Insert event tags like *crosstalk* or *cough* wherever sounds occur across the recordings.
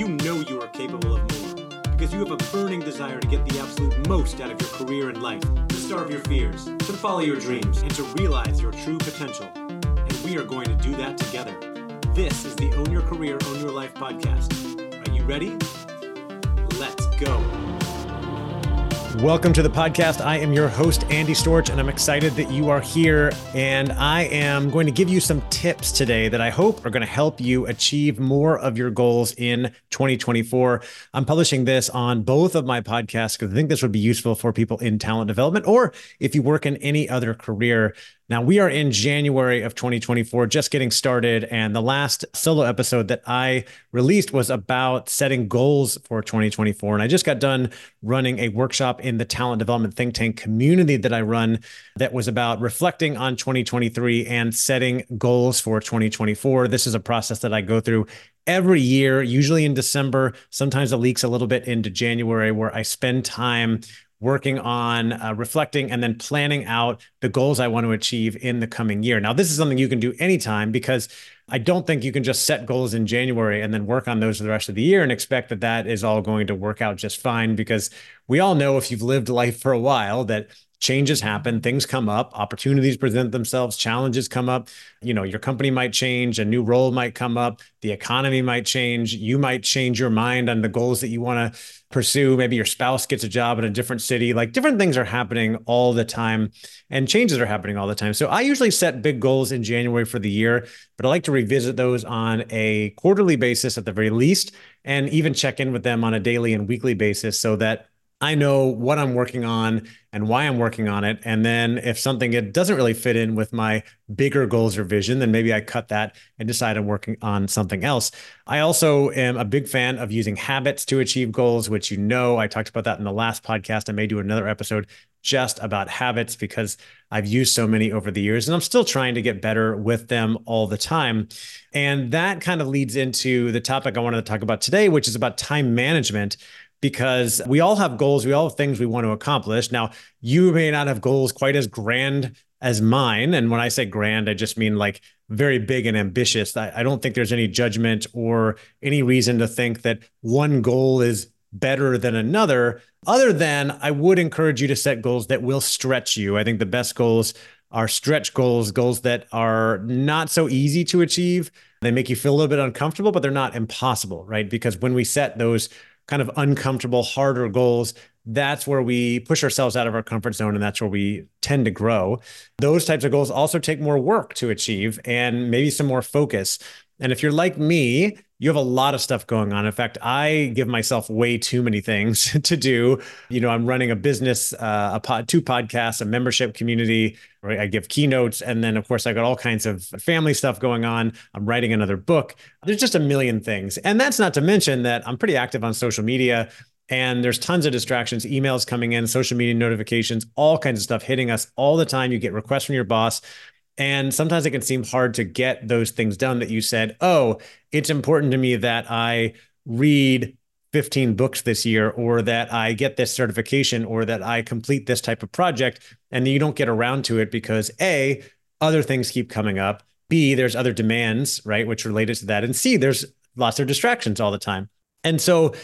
you know you are capable of more. Because you have a burning desire to get the absolute most out of your career and life, to starve your fears, to follow your dreams, and to realize your true potential. And we are going to do that together. This is the Own Your Career, Own Your Life podcast. Are you ready? Let's go. Welcome to the podcast. I am your host, Andy Storch, and I'm excited that you are here. And I am going to give you some tips today that I hope are going to help you achieve more of your goals in 2024. I'm publishing this on both of my podcasts because I think this would be useful for people in talent development or if you work in any other career. Now, we are in January of 2024, just getting started. And the last solo episode that I released was about setting goals for 2024. And I just got done running a workshop in the talent development think tank community that I run that was about reflecting on 2023 and setting goals for 2024. This is a process that I go through every year, usually in December. Sometimes it leaks a little bit into January, where I spend time working on uh, reflecting and then planning out the goals I want to achieve in the coming year. Now, this is something you can do anytime because I don't think you can just set goals in January and then work on those for the rest of the year and expect that that is all going to work out just fine because we all know if you've lived life for a while that changes happen things come up opportunities present themselves challenges come up. You know your company might change a new role might come up the economy might change you might change your mind on the goals that you want to pursue. Maybe your spouse gets a job in a different city. Like different things are happening all the time and changes are happening all the time. So i usually set big goals in january for the year but i like to revisit those on a quarterly basis at the very least and even check in with them on a daily and weekly basis so that I know what I'm working on and why I'm working on it. And then if something it doesn't really fit in with my bigger goals or vision, then maybe I cut that and decide I'm working on something else. I also am a big fan of using habits to achieve goals, which you know I talked about that in the last podcast. I may do another episode just about habits because I've used so many over the years and I'm still trying to get better with them all the time. And that kind of leads into the topic I wanted to talk about today, which is about time management because we all have goals, we all have things we want to accomplish. Now, you may not have goals quite as grand as mine. And when I say grand, I just mean like very big and ambitious. I, I, don't think there's any judgment or any reason to think that one goal is better than another, other than I would encourage you to set goals that will stretch you. I think the best goals are stretch goals, goals that are not so easy to achieve. They make you feel a little bit uncomfortable, but they're not impossible, right? Because when we set those kind of uncomfortable, harder goals, that's where we push ourselves out of our comfort zone and that's where we tend to grow. Those types of goals also take more work to achieve and maybe some more focus. And if you're like me, you have a lot of stuff going on. In fact, I give myself way too many things *laughs* to do. You know, I'm running a business, uh, a pod, two podcasts, a membership community. Right? I give keynotes, and then of course I got all kinds of family stuff going on. I'm writing another book. There's just a million things, and that's not to mention that I'm pretty active on social media. And there's tons of distractions, emails coming in, social media notifications, all kinds of stuff hitting us all the time. You get requests from your boss. And sometimes it can seem hard to get those things done that you said, oh, it's important to me that I read 15 books this year or that I get this certification or that I complete this type of project. And you don't get around to it because A, other things keep coming up. B, there's other demands, right, which related to that. And C, there's lots of distractions all the time. And so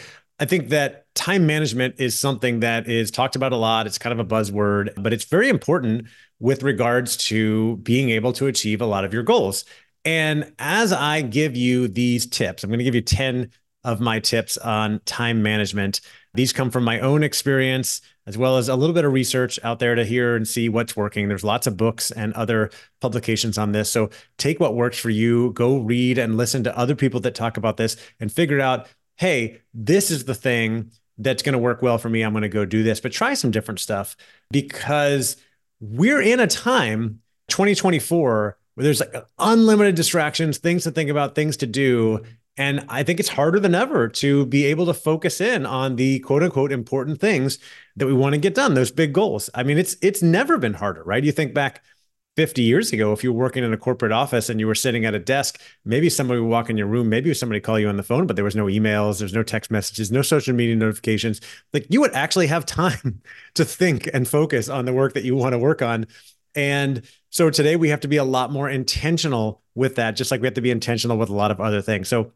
I think that time management is something that is talked about a lot. It's kind of a buzzword, but it's very important with regards to being able to achieve a lot of your goals. And as I give you these tips, I'm going to give you 10 of my tips on time management. These come from my own experience, as well as a little bit of research out there to hear and see what's working. There's lots of books and other publications on this. So take what works for you, go read and listen to other people that talk about this and figure out hey, this is the thing that's going to work well for me. I'm going to go do this, but try some different stuff because we're in a time 2024 where there's like unlimited distractions, things to think about, things to do. And I think it's harder than ever to be able to focus in on the quote unquote important things that we want to get done, those big goals. I mean, it's it's never been harder, right? You think back 50 years ago, if you were working in a corporate office and you were sitting at a desk, maybe somebody would walk in your room, maybe somebody call you on the phone, but there was no emails, there's no text messages, no social media notifications. Like you would actually have *laughs* time to think and focus on the work that you want to work on. And so today we have to be a lot more intentional with that, just like we have to be intentional with a lot of other things. So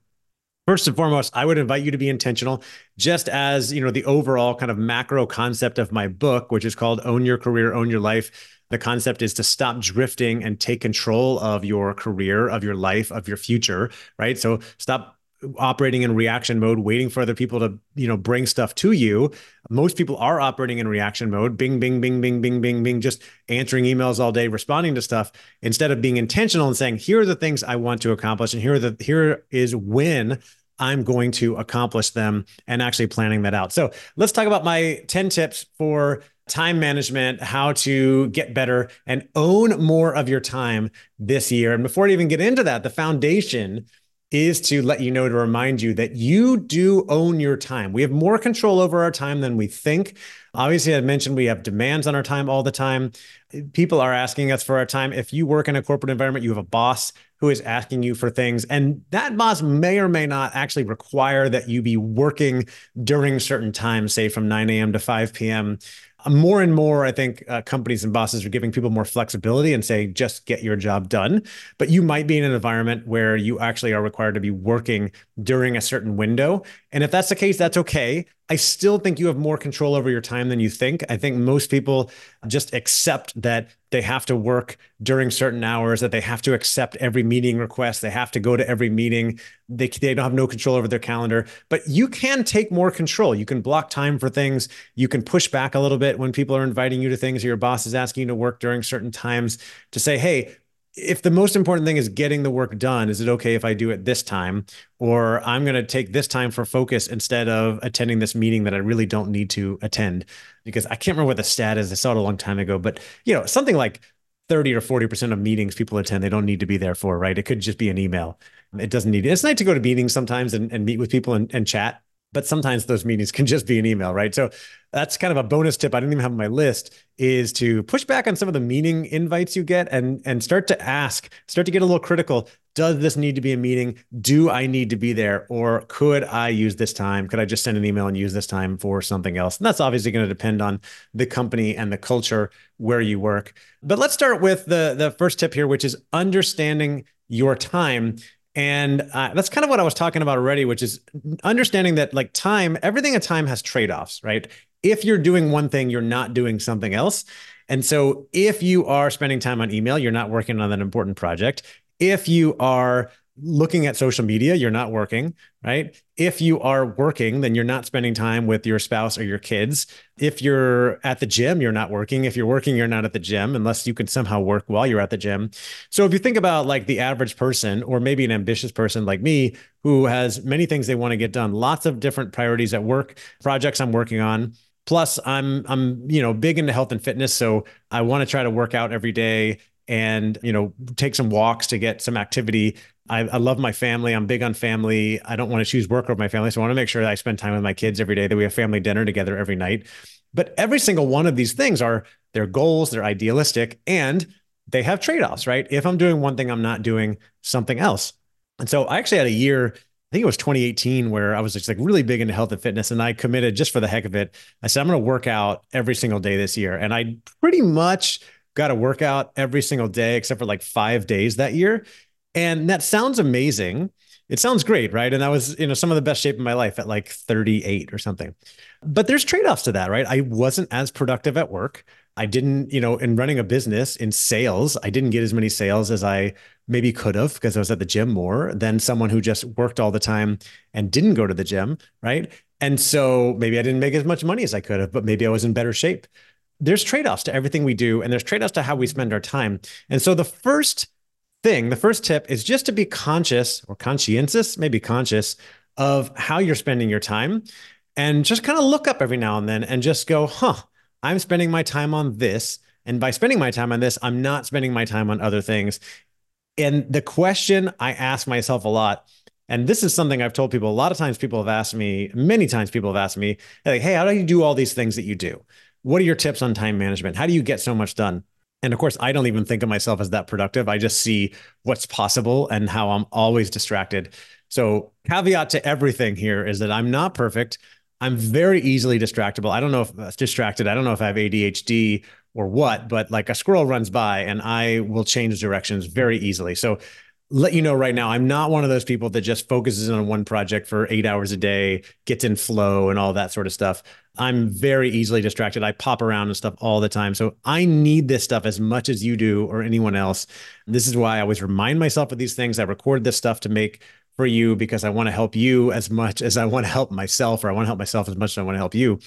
First and foremost, I would invite you to be intentional, just as you know the overall kind of macro concept of my book, which is called "Own Your Career, Own Your Life." The concept is to stop drifting and take control of your career, of your life, of your future, right? So stop operating in reaction mode waiting for other people to you know bring stuff to you most people are operating in reaction mode bing bing bing bing bing bing bing just answering emails all day responding to stuff instead of being intentional and saying here are the things i want to accomplish and here are the here is when i'm going to accomplish them and actually planning that out so let's talk about my 10 tips for time management, how to get better and own more of your time this year. And before I even get into that, the foundation is to let you know to remind you that you do own your time. We have more control over our time than we think. Obviously, I mentioned we have demands on our time all the time. People are asking us for our time. If you work in a corporate environment, you have a boss who is asking you for things, and that boss may or may not actually require that you be working during certain times, say from 9 a.m. to 5 p.m more and more, I think uh, companies and bosses are giving people more flexibility and saying, just get your job done. But you might be in an environment where you actually are required to be working during a certain window. And if that's the case, that's okay. I still think you have more control over your time than you think. I think most people just accept that they have to work during certain hours, that they have to accept every meeting request, they have to go to every meeting. They, they don't have no control over their calendar, but you can take more control. You can block time for things. You can push back a little bit when people are inviting you to things or your boss is asking you to work during certain times to say, hey, if the most important thing is getting the work done, is it okay if I do it this time? Or I'm going to take this time for focus instead of attending this meeting that I really don't need to attend? Because I can't remember what the stat is. I saw it a long time ago, but you know, something like 30 or 40% of meetings people attend, they don't need to be there for, right? It could just be an email. It doesn't need, it's nice to go to meetings sometimes and, and meet with people and, and chat but sometimes those meetings can just be an email, right? So that's kind of a bonus tip I didn't even have on my list is to push back on some of the meeting invites you get and and start to ask, start to get a little critical. Does this need to be a meeting? Do I need to be there? Or could I use this time? Could I just send an email and use this time for something else? And that's obviously going to depend on the company and the culture where you work. But let's start with the, the first tip here, which is understanding your time and uh, that's kind of what I was talking about already, which is understanding that like time, everything at time has trade offs, right? If you're doing one thing, you're not doing something else. And so if you are spending time on email, you're not working on that important project. If you are looking at social media, you're not working, right? If you are working, then you're not spending time with your spouse or your kids. If you're at the gym, you're not working. If you're working, you're not at the gym unless you can somehow work while you're at the gym. So if you think about like the average person or maybe an ambitious person like me who has many things they want to get done, lots of different priorities at work, projects I'm working on, plus i'm i'm you know big into health and fitness so i want to try to work out every day and you know take some walks to get some activity I, I, love my family i'm big on family i don't want to choose work over my family so i want to make sure that i spend time with my kids every day that we have family dinner together every night but every single one of these things are their goals they're idealistic and they have trade-offs right if i'm doing one thing i'm not doing something else and so i actually had a year I think it was 2018 where I was just like really big into health and fitness and I committed just for the heck of it. I said, I'm going to work out every single day this year. And I pretty much got a workout every single day except for like five days that year. And that sounds amazing. It sounds great, right? And that was, you know, some of the best shape of my life at like 38 or something. But there's trade-offs to that, right? I wasn't as productive at work. I didn't, you know, in running a business in sales, I didn't get as many sales as I maybe could have because I was at the gym more than someone who just worked all the time and didn't go to the gym, right? And so maybe I didn't make as much money as I could have, but maybe I was in better shape there's trade-offs to everything we do and there's trade-offs to how we spend our time. And so the first thing, the first tip is just to be conscious or conscientious, maybe conscious of how you're spending your time and just kind of look up every now and then and just go, "Huh, I'm spending my time on this." And by spending my time on this, I'm not spending my time on other things. And the question I ask myself a lot and this is something I've told people a lot of times. People have asked me, many times, people have asked me, like, hey, how do you do all these things that you do? What are your tips on time management? How do you get so much done? And of course, I don't even think of myself as that productive. I just see what's possible and how I'm always distracted. So, caveat to everything here is that I'm not perfect. I'm very easily distractible. I don't know if uh, distracted. I don't know if I have ADHD or what, but like a squirrel runs by and I will change directions very easily. So, let you know right now, I'm not one of those people that just focuses on one project for eight hours a day, gets in flow and all that sort of stuff. I'm very easily distracted. I pop around and stuff all the time. So I need this stuff as much as you do or anyone else. This is why I always remind myself of these things. I record this stuff to make for you because I want to help you as much as I want to help myself, or I want to help myself as much as I want to help you.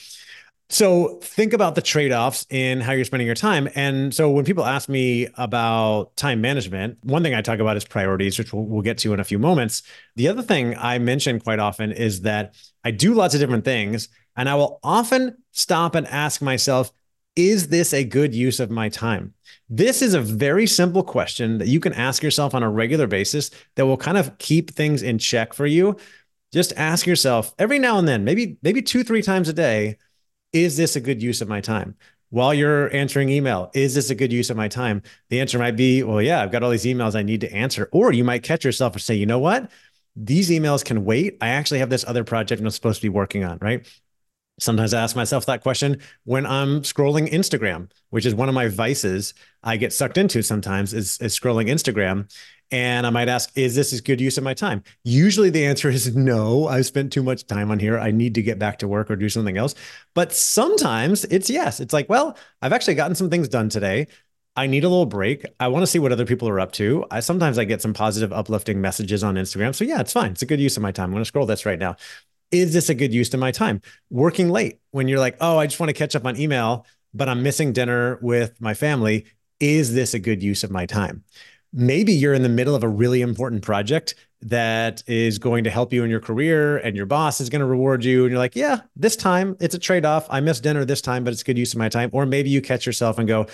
So think about the trade-offs in how you're spending your time. And so when people ask me about time management, one thing I talk about is priorities, which we'll, we'll, get to in a few moments. The other thing I mention quite often is that I do lots of different things, and I will often stop and ask myself, is this a good use of my time? This is a very simple question that you can ask yourself on a regular basis that will kind of keep things in check for you. Just ask yourself every now and then, maybe maybe 2 3 times a day, is this a good use of my time? While you're answering email, is this a good use of my time? The answer might be, well, yeah, I've got all these emails I need to answer. Or you might catch yourself and say, you know what? These emails can wait. I actually have this other project I'm supposed to be working on, right? Sometimes I ask myself that question when I'm scrolling Instagram, which is one of my vices I get sucked into sometimes is, is scrolling Instagram. And I might ask, is this a good use of my time? Usually the answer is no, I've spent too much time on here. I need to get back to work or do something else. But sometimes it's yes. It's like, well, I've actually gotten some things done today. I need a little break. I want to see what other people are up to. I sometimes I get some positive, uplifting messages on Instagram. So yeah, it's fine. It's a good use of my time. I'm going to scroll this right now is this a good use of my time? Working late when you're like, oh, I just want to catch up on email, but I'm missing dinner with my family. Is this a good use of my time? Maybe you're in the middle of a really important project that is going to help you in your career and your boss is going to reward you. And you're like, yeah, this time it's a trade off. I missed dinner this time, but it's good use of my time. Or maybe you catch yourself and go,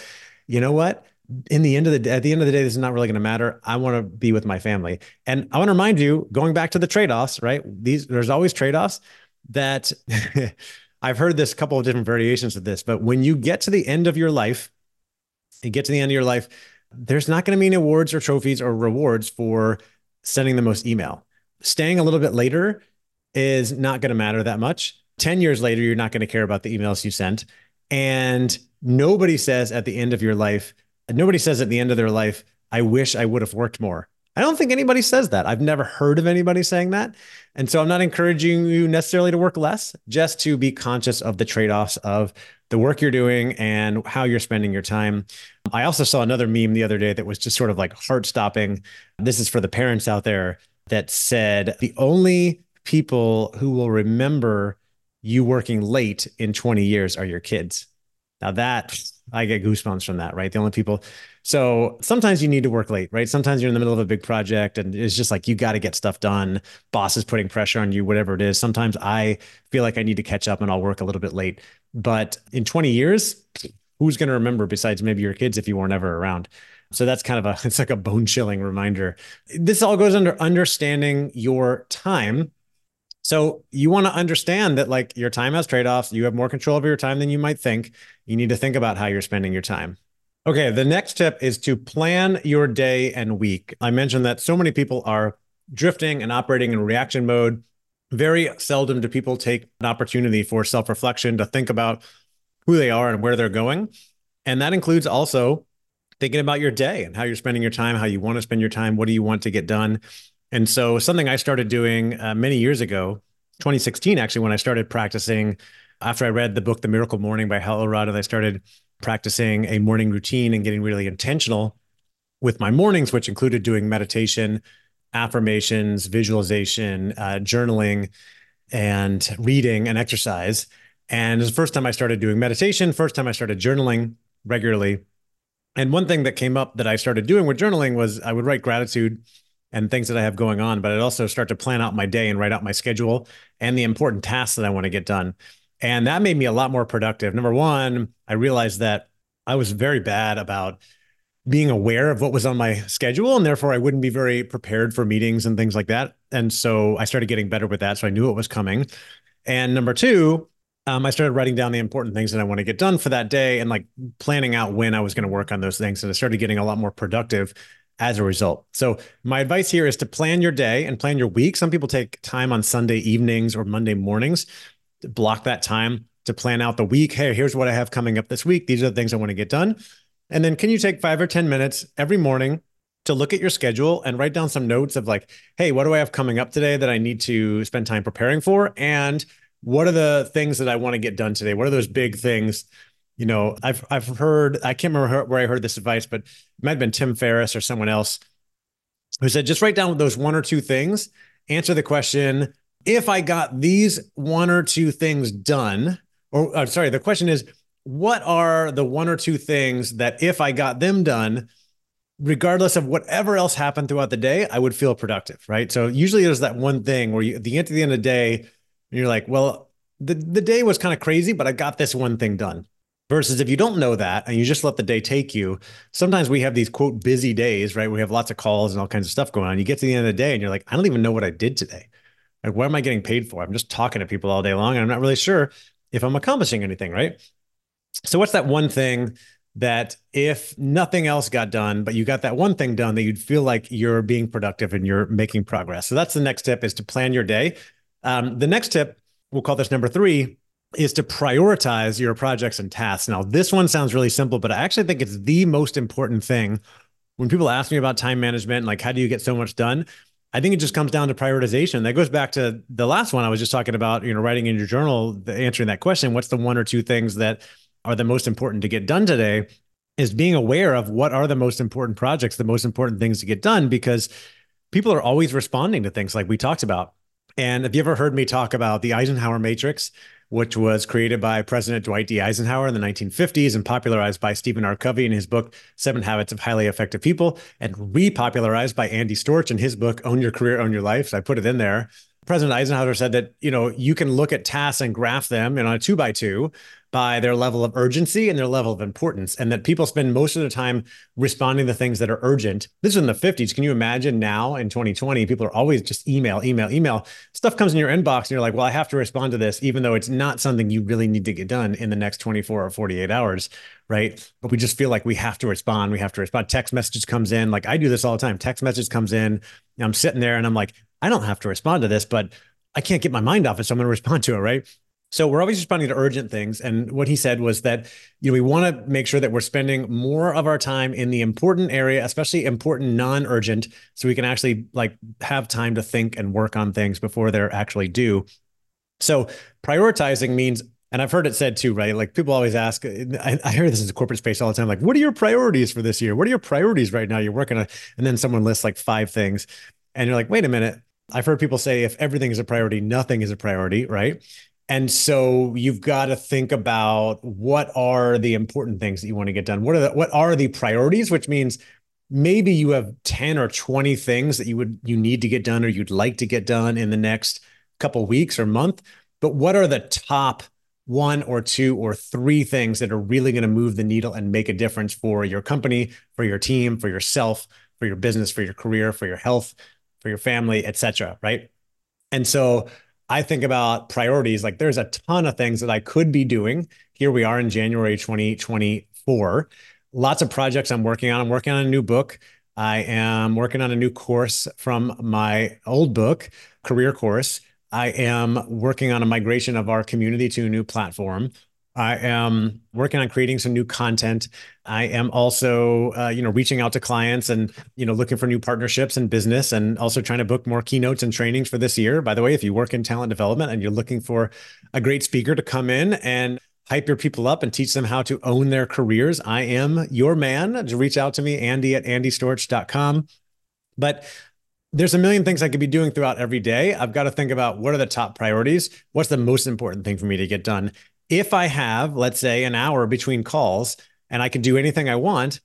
you know what? in the end of the at the end of the day, this is not really going to matter. I want to be with my family. And I want to remind you, going back to the trade-offs, right? These there's always trade-offs that *laughs* I've heard this couple of different variations of this, but when you get to the end of your life, you get to the end of your life, there's not going to be any awards or trophies or rewards for sending the most email. Staying a little bit later is not going to matter that much. 10 years later, you're not going to care about the emails you sent. And nobody says at the end of your life, nobody says at the end of their life, I wish I would have worked more. I don't think anybody says that. I've never heard of anybody saying that. And so I'm not encouraging you necessarily to work less, just to be conscious of the trade offs of the work you're doing and how you're spending your time. I also saw another meme the other day that was just sort of like heart stopping. This is for the parents out there that said the only people who will remember you working late in 20 years are your kids. Now that I get goosebumps from that, right? The only people. So sometimes you need to work late, right? Sometimes you're in the middle of a big project and it's just like you got to get stuff done. Boss is putting pressure on you, whatever it is. Sometimes I feel like I need to catch up and I'll work a little bit late. But in 20 years, who's going to remember besides maybe your kids if you weren't ever around? So that's kind of a, *laughs* it's like a bone chilling reminder. This all goes under understanding your time so you want to understand that like your time has trade-offs. You have more control over your time than you might think. You need to think about how you're spending your time. Okay, the next tip is to plan your day and week. I mentioned that so many people are drifting and operating in reaction mode. Very seldom do people take an opportunity for self-reflection to think about who they are and where they're going. And that includes also thinking about your day and how you're spending your time, how you want to spend your time, what do you want to get done. And so, something I started doing uh, many years ago, 2016, actually, when I started practicing after I read the book, The Miracle Morning by Hal Elrod, and I started practicing a morning routine and getting really intentional with my mornings, which included doing meditation, affirmations, visualization, uh, journaling, and reading and exercise. And it was the first time I started doing meditation, first time I started journaling regularly. And one thing that came up that I started doing with journaling was I would write gratitude and things that I have going on, but I'd also start to plan out my day and write out my schedule and the important tasks that I want to get done. And that made me a lot more productive. Number one, I realized that I was very bad about being aware of what was on my schedule and therefore I wouldn't be very prepared for meetings and things like that. And so I started getting better with that. So I knew it was coming. And number two, um, I started writing down the important things that I want to get done for that day and like planning out when I was going to work on those things. And I started getting a lot more productive as a result. So, my advice here is to plan your day and plan your week. Some people take time on Sunday evenings or Monday mornings block that time to plan out the week. Hey, here's what I have coming up this week. These are the things I want to get done. And then, can you take five or 10 minutes every morning to look at your schedule and write down some notes of like, hey, what do I have coming up today that I need to spend time preparing for? And what are the things that I want to get done today? What are those big things? You know, I've I've heard I can't remember where I heard this advice, but it might have been Tim Ferriss or someone else who said just write down those one or two things, answer the question, if I got these one or two things done, or uh, sorry, the question is, what are the one or two things that if I got them done, regardless of whatever else happened throughout the day, I would feel productive, right? So usually there's that one thing where you, at the end, at the end of the day, you're like, well, the, the day was kind of crazy, but I got this one thing done. Versus if you don't know that and you just let the day take you, sometimes we have these quote busy days, right? We have lots of calls and all kinds of stuff going on. You get to the end of the day and you're like, I don't even know what I did today. Like, what am I getting paid for? I'm just talking to people all day long and I'm not really sure if I'm accomplishing anything, right? So, what's that one thing that if nothing else got done, but you got that one thing done that you'd feel like you're being productive and you're making progress? So, that's the next tip is to plan your day. Um, the next tip, we'll call this number three, is to prioritize your projects and tasks. Now, this one sounds really simple, but I actually think it's the most important thing. When people ask me about time management, like how do you get so much done? I think it just comes down to prioritization. That goes back to the last one I was just talking about, you know, writing in your journal, the, answering that question, what's the one or two things that are the most important to get done today? Is being aware of what are the most important projects, the most important things to get done, because people are always responding to things like we talked about. And have you ever heard me talk about the Eisenhower matrix? Which was created by President Dwight D. Eisenhower in the 1950s and popularized by Stephen R. Covey in his book, Seven Habits of Highly Effective People, and repopularized by Andy Storch in his book, Own Your Career, Own Your Life. So I put it in there. President Eisenhower said that, you know, you can look at tasks and graph them in a two by two by their level of urgency and their level of importance, and that people spend most of the time responding to things that are urgent. This is in the 50s. Can you imagine now in 2020, people are always just email, email, email. Stuff comes in your inbox, and you're like, well, I have to respond to this, even though it's not something you really need to get done in the next 24 or 48 hours, right? But we just feel like we have to respond. We have to respond. Text messages comes in. Like I do this all the time. Text message comes in. I'm sitting there and I'm like, I don't have to respond to this, but I can't get my mind off it. So I'm going to respond to it, right? So we're always responding to urgent things. And what he said was that, you know, we want to make sure that we're spending more of our time in the important area, especially important non-urgent, so we can actually like have time to think and work on things before they're actually due. So prioritizing means, and I've heard it said too, right? Like people always ask, I, I hear this in the corporate space all the time, like, what are your priorities for this year? What are your priorities right now? You're working on, and then someone lists like five things. And you're like, wait a minute. I've heard people say if everything is a priority, nothing is a priority, right? And so you've got to think about what are the important things that you want to get done. What are the what are the priorities? Which means maybe you have 10 or 20 things that you would you need to get done or you'd like to get done in the next couple weeks or month. But what are the top one or two or three things that are really going to move the needle and make a difference for your company, for your team, for yourself, for your business, for your career, for your health, for your family, etc. Right. And so I think about priorities. Like there's a ton of things that I could be doing. Here we are in January 2024. Lots of projects I'm working on. I'm working on a new book. I am working on a new course from my old book, career course. I am working on a migration of our community to a new platform. I am working on creating some new content. I am also, uh, you know, reaching out to clients and you know looking for new partnerships and business, and also trying to book more keynotes and trainings for this year. By the way, if you work in talent development and you're looking for a great speaker to come in and hype your people up and teach them how to own their careers, I am your man. To reach out to me, Andy at andystorch.com. But there's a million things I could be doing throughout every day. I've got to think about what are the top priorities? What's the most important thing for me to get done? If I have, let's say, an hour between calls and I can do anything I want,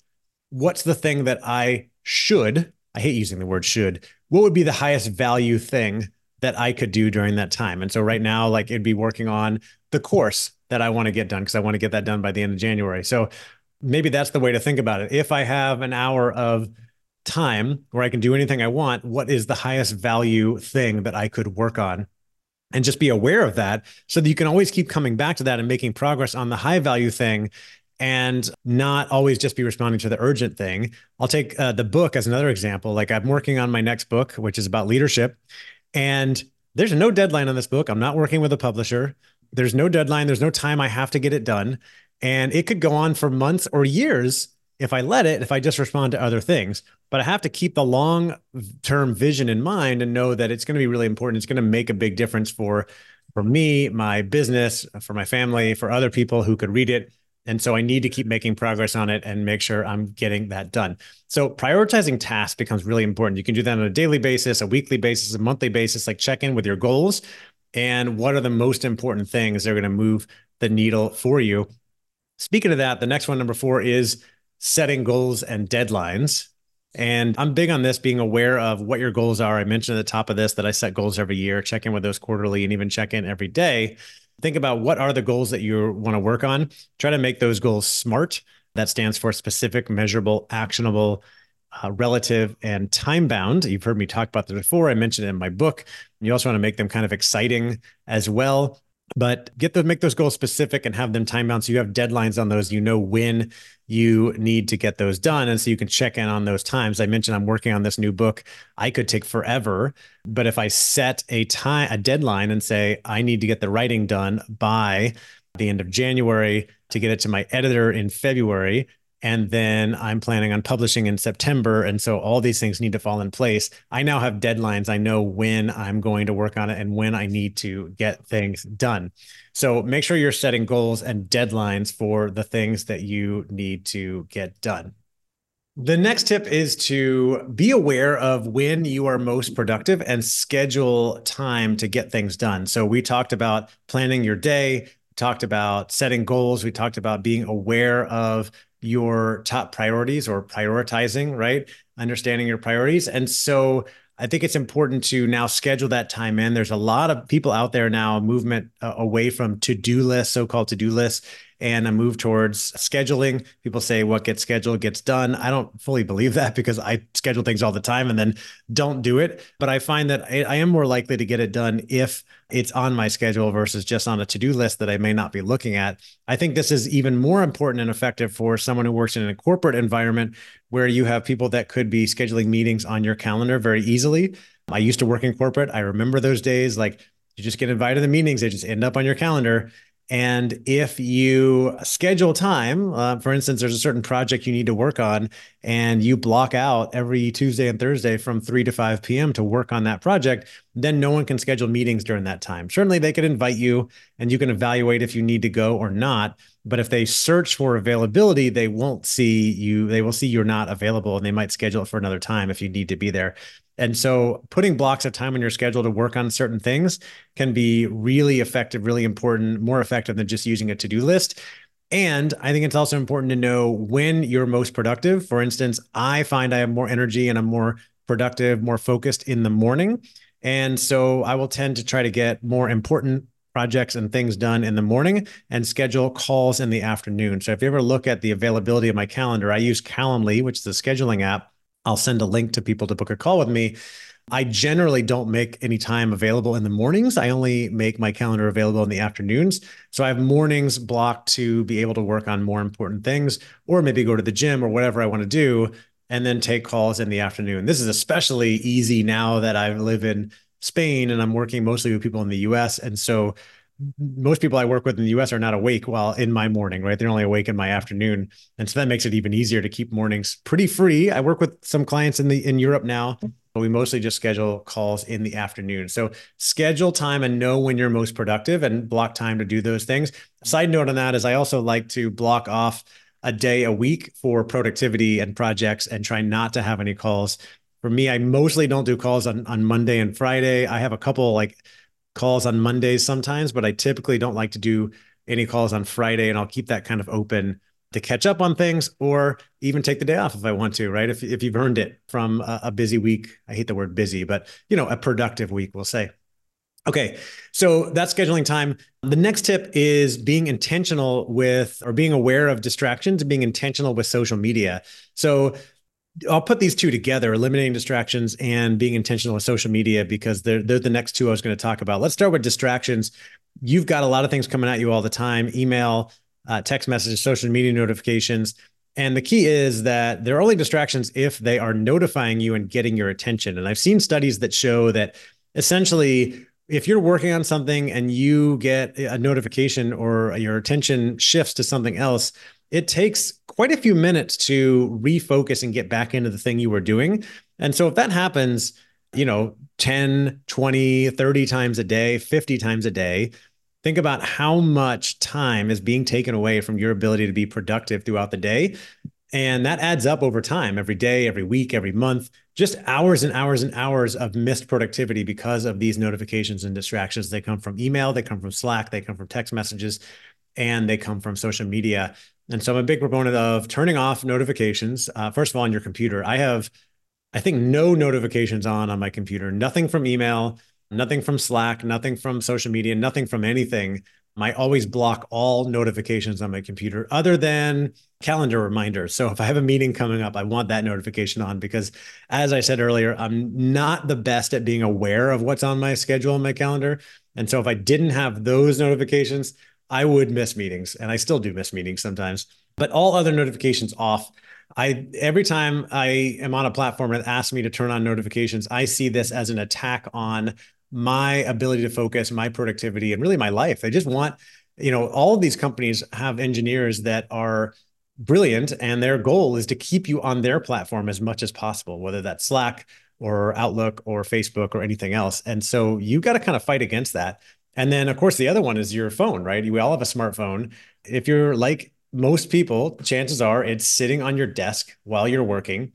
what's the thing that I should, I hate using the word should, what would be the highest value thing that I could do during that time? And so right now, like it'd be working on the course that I want to get done because I want to get that done by the end of January. So maybe that's the way to think about it. If I have an hour of time where I can do anything I want, what is the highest value thing that I could work on and just be aware of that so that you can always keep coming back to that and making progress on the high value thing and not always just be responding to the urgent thing. I'll take uh, the book as another example. Like I'm working on my next book, which is about leadership, and there's no deadline on this book. I'm not working with a publisher. There's no deadline. There's no time I have to get it done. And it could go on for months or years if I let it, if I just respond to other things. But I have to keep the long term vision in mind and know that it's going to be really important. It's going to make a big difference for for me, my business, for my family, for other people who could read it. And so I need to keep making progress on it and make sure I'm getting that done. So prioritizing tasks becomes really important. You can do that on a daily basis, a weekly basis, a monthly basis, like check in with your goals and what are the most important things that are going to move the needle for you. Speaking of that, the next one, number four, is setting goals and deadlines. And I'm big on this being aware of what your goals are. I mentioned at the top of this that I set goals every year, check in with those quarterly, and even check in every day. Think about what are the goals that you want to work on. Try to make those goals SMART. That stands for specific, measurable, actionable, uh, relative, and time bound. You've heard me talk about this before. I mentioned it in my book. You also want to make them kind of exciting as well but get those make those goals specific and have them time bound. So you have deadlines on those. You know when you need to get those done. And so you can check in on those times. I mentioned i'm working on this new book. I could take forever but if i set a time a deadline and say i need to get the writing done by the end of january to get it to my editor in february and then I'm planning on publishing in September. And so all these things need to fall in place. I now have deadlines. I know when I'm going to work on it and when I need to get things done. So make sure you're setting goals and deadlines for the things that you need to get done. The next tip is to be aware of when you are most productive and schedule time to get things done. So we talked about planning your day, talked about setting goals, we talked about being aware of your top priorities or prioritizing, right? Understanding your priorities. And so I think it's important to now schedule that time in. There's a lot of people out there now, movement uh, away from to do lists, so called to do lists, and a move towards scheduling. People say what gets scheduled gets done. I don't fully believe that because I schedule things all the time and then don't do it. But I find that I, I am more likely to get it done if it's on my schedule versus just on a to do list that I may not be looking at. I think this is even more important and effective for someone who works in a corporate environment where you have people that could be scheduling meetings on your calendar very easily. I used to work in corporate. I remember those days like you just get invited to the meetings, they just end up on your calendar. And if you schedule time, uh, for instance, there's a certain project you need to work on, and you block out every Tuesday and Thursday from 3 to 5 p.m. to work on that project, then no one can schedule meetings during that time. Certainly, they could invite you and you can evaluate if you need to go or not. But if they search for availability, they won't see you, they will see you're not available and they might schedule it for another time if you need to be there. And so putting blocks of time on your schedule to work on certain things can be really effective, really important, more effective than just using a to do list. And I think it's also important to know when you're most productive. For instance, I find I have more energy and I'm more productive, more focused in the morning. And so I will tend to try to get more important projects and things done in the morning and schedule calls in the afternoon. So if you ever look at the availability of my calendar, I use Calendly, which is the scheduling app I'll send a link to people to book a call with me. I generally don't make any time available in the mornings. I only make my calendar available in the afternoons. So I have mornings blocked to be able to work on more important things or maybe go to the gym or whatever I want to do and then take calls in the afternoon. This is especially easy now that I live in Spain and I'm working mostly with people in the US. And so most people I work with in the US are not awake while in my morning, right? They're only awake in my afternoon. And so that makes it even easier to keep mornings pretty free. I work with some clients in the in Europe now, but we mostly just schedule calls in the afternoon. So schedule time and know when you're most productive and block time to do those things. Side note on that is I also like to block off a day a week for productivity and projects and try not to have any calls. For me, I mostly don't do calls on, on Monday and Friday. I have a couple like calls on Mondays sometimes, but I typically don't like to do any calls on Friday, and I'll keep that kind of open to catch up on things or even take the day off if I want to, right? If, if you've earned it from a, a busy week, I hate the word busy, but you know, a productive week, we'll say. Okay, so that's scheduling time. The next tip is being intentional with or being aware of distractions and being intentional with social media. So I'll put these two together, eliminating distractions and being intentional with social media, because they're, they're the next two I was going to talk about. Let's start with distractions. You've got a lot of things coming at you all the time email, uh, text messages, social media notifications. And the key is that they're only distractions if they are notifying you and getting your attention. And I've seen studies that show that essentially, if you're working on something and you get a notification or your attention shifts to something else, it takes quite a few minutes to refocus and get back into the thing you were doing. And so if that happens, you know, 10, 20, 30 times a day, 50 times a day, think about how much time is being taken away from your ability to be productive throughout the day. And that adds up over time, every day, every week, every month, just hours and hours and hours of missed productivity because of these notifications and distractions. They come from email, they come from Slack, they come from text messages, and they come from social media. And so I'm a big proponent of turning off notifications. Uh, first of all, on your computer, I have, I think, no notifications on on my computer, nothing from email, nothing from Slack, nothing from social media, nothing from anything I always block all notifications on my computer other than calendar reminders. So if I have a meeting coming up, I want that notification on because, as I said earlier, I'm not the best at being aware of what's on my schedule and my calendar. And so if I didn't have those notifications, I would miss meetings and I still do miss meetings sometimes, but all other notifications off. I every time I am on a platform and asks me to turn on notifications, I see this as an attack on my ability to focus, my productivity, and really my life. They just want, you know, all of these companies have engineers that are brilliant, and their goal is to keep you on their platform as much as possible, whether that's Slack or Outlook or Facebook or anything else. And so you got to kind of fight against that. And then, of course, the other one is your phone, right? We all have a smartphone. If you're like most people, chances are it's sitting on your desk while you're working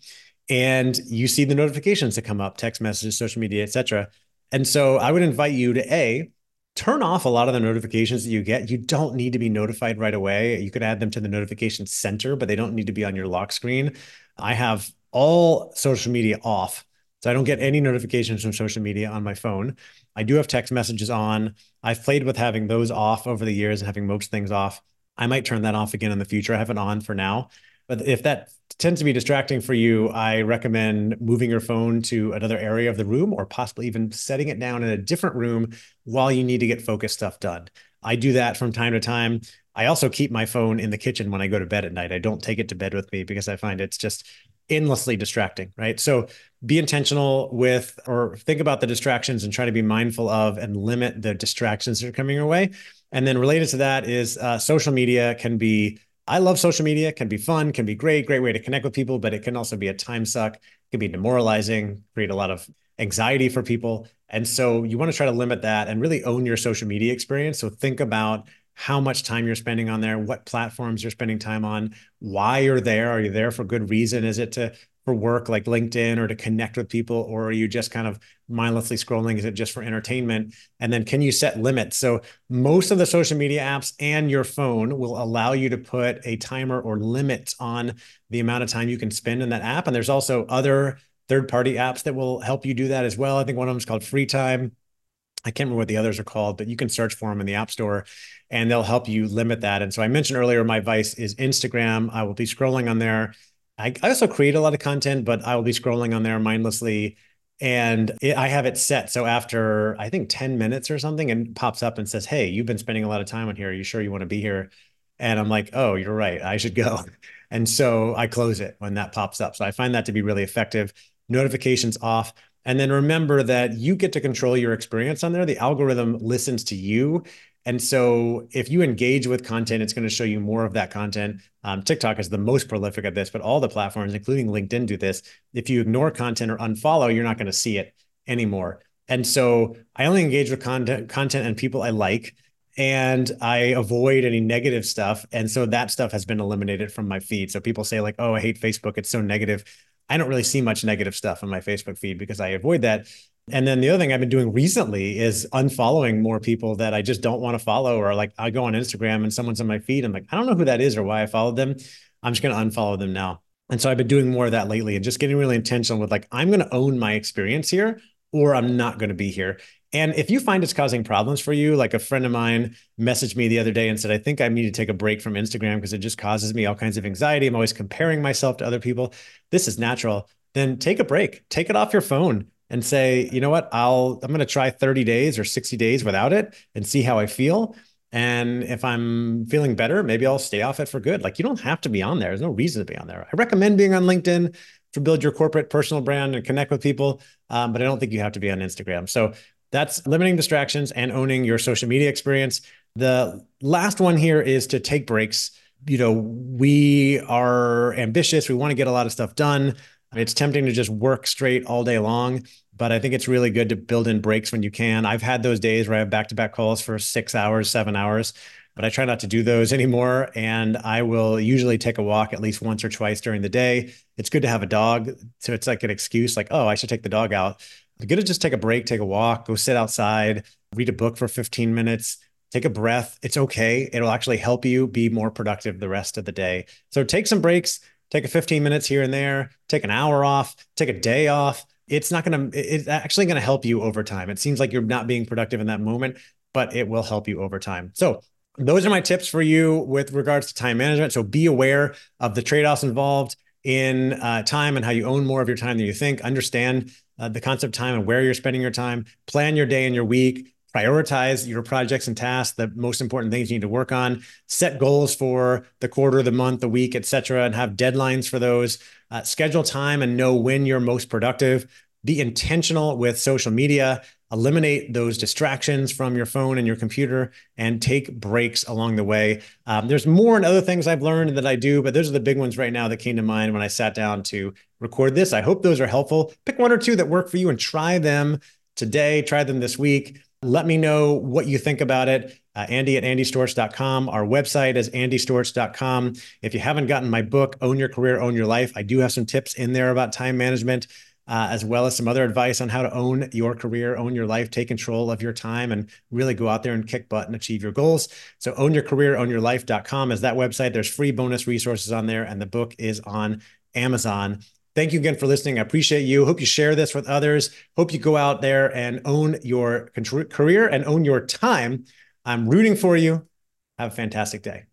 and you see the notifications that come up, text messages, social media, etc. And so I would invite you to A, turn off a lot of the notifications that you get. You don't need to be notified right away. You could add them to the notification center, but they don't need to be on your lock screen. I have all social media off. So I don't get any notifications from social media on my phone. I do have text messages on. I've played with having those off over the years and having most things off. I might turn that off again in the future. I have it on for now. But if that tends to be distracting for you, I recommend moving your phone to another area of the room or possibly even setting it down in a different room while you need to get focused stuff done. I do that from time to time. I also keep my phone in the kitchen when I go to bed at night. I don't take it to bed with me because I find it's just endlessly distracting, right? So be intentional with or think about the distractions and try to be mindful of and limit the distractions that are coming your way. And then related to that is uh, social media can be I love social media, can be fun, can be great, great way to connect with people, but it can also be a time suck, can be demoralizing, create a lot of anxiety for people. And so you want to try to limit that and really own your social media experience. So think about how much time you're spending on there, what platforms you're spending time on, why you're there. Are you there for good reason? Is it to for work like LinkedIn or to connect with people? Or are you just kind of mindlessly scrolling? Is it just for entertainment? And then can you set limits? So most of the social media apps and your phone will allow you to put a timer or limit on the amount of time you can spend in that app. And there's also other third-party apps that will help you do that as well. I think one of them is called Free Time. I can't remember what the others are called, but you can search for them in the App Store and they'll help you limit that. And so I mentioned earlier, my advice is Instagram. I will be scrolling on there I, I also create a lot of content, but I will be scrolling on there mindlessly. And it, I have it set. So after I think 10 minutes or something, and pops up and says, Hey, you've been spending a lot of time on here. Are you sure you want to be here? And I'm like, Oh, you're right. I should go. *laughs* And so I close it when that pops up. So I find that to be really effective. Notifications off. And then remember that you get to control your experience on there. The algorithm listens to you and so if you engage with content, it's going to show you more of that content. Um, TikTok is the most prolific at this, but all the platforms, including LinkedIn, do this. If you ignore content or unfollow, you're not going to see it anymore. And so I only engage with content, content and people I like, and I avoid any negative stuff. And so that stuff has been eliminated from my feed. So people say like, "Oh, I hate Facebook; it's so negative." I don't really see much negative stuff on my Facebook feed because I avoid that. And then the other thing I've been doing recently is unfollowing more people that I just don't want to follow, or like I go on Instagram and someone's on my feed. I'm like, I don't know who that is or why I followed them. I'm just going to unfollow them now. And so I've been doing more of that lately and just getting really intentional with like, I'm going to own my experience here or I'm not going to be here. And if you find it's causing problems for you, like a friend of mine messaged me the other day and said, I think I need to take a break from Instagram because it just causes me all kinds of anxiety. I'm always comparing myself to other people. This is natural. Then take a break, take it off your phone and say, you know what, I'll I'm going to try 30 days or 60 days without it and see how I feel. And if I'm feeling better, maybe I'll stay off it for good. Like you don't have to be on there. There's no reason to be on there. I recommend being on LinkedIn to build your corporate personal brand and connect with people, um, but I don't think you have to be on Instagram. So that's limiting distractions and owning your social media experience. The last one here is to take breaks you know, we are ambitious. We want to get a lot of stuff done. It's tempting to just work straight all day long, but I think it's really good to build in breaks when you can. I've had those days where I have back to back calls for six hours, seven hours, but I try not to do those *laughs* anymore. And I will usually take a walk at least once or twice during the day. It's good to have a dog. So it's like an excuse, like, oh, I should take the dog out. It's good to just take a break, take a walk, go sit outside, read a book for 15 minutes take a breath. It's okay. It'll actually help you be more productive the rest of the day. So take some breaks, take a 15 minutes here and there, take an hour off, take a day off. It's not going to, it's actually going to help you over time. It seems like you're not being productive in that moment, but it will help you over time. So those are my tips for you with regards to time management. So be aware of the trade offs involved in uh, time and how you own more of your time than you think. Understand uh, the concept time and where you're spending your time. Plan your day and your week. Prioritize your projects and tasks the most important things you need to work on. Set goals for the quarter the month the week etc and have deadlines for those. Uh, schedule time and know when you're most productive. Be intentional with social media eliminate those distractions from your phone and your computer and take breaks along the way um, there's more and other things i've learned that i do but those are the big ones right now that came to mind when i sat down to record this i hope those are helpful pick one or two that work for you and try them today try them this week let me know what you think about it. Uh, Andy at andystorch.com. Our website is andystorch.com. If you haven't gotten my book, Own Your Career, Own Your Life, I do have some tips in there about time management, uh, as well as some other advice on how to own your career, own your life, take control of your time, and really go out there and kick butt and achieve your goals. So, own your career, own your life.com is that website. There's free bonus resources on there, and the book is on Amazon. Thank you again for listening. I appreciate you. Hope you share this with others. Hope you go out there and own your career and own your time. I'm rooting for you. Have a fantastic day.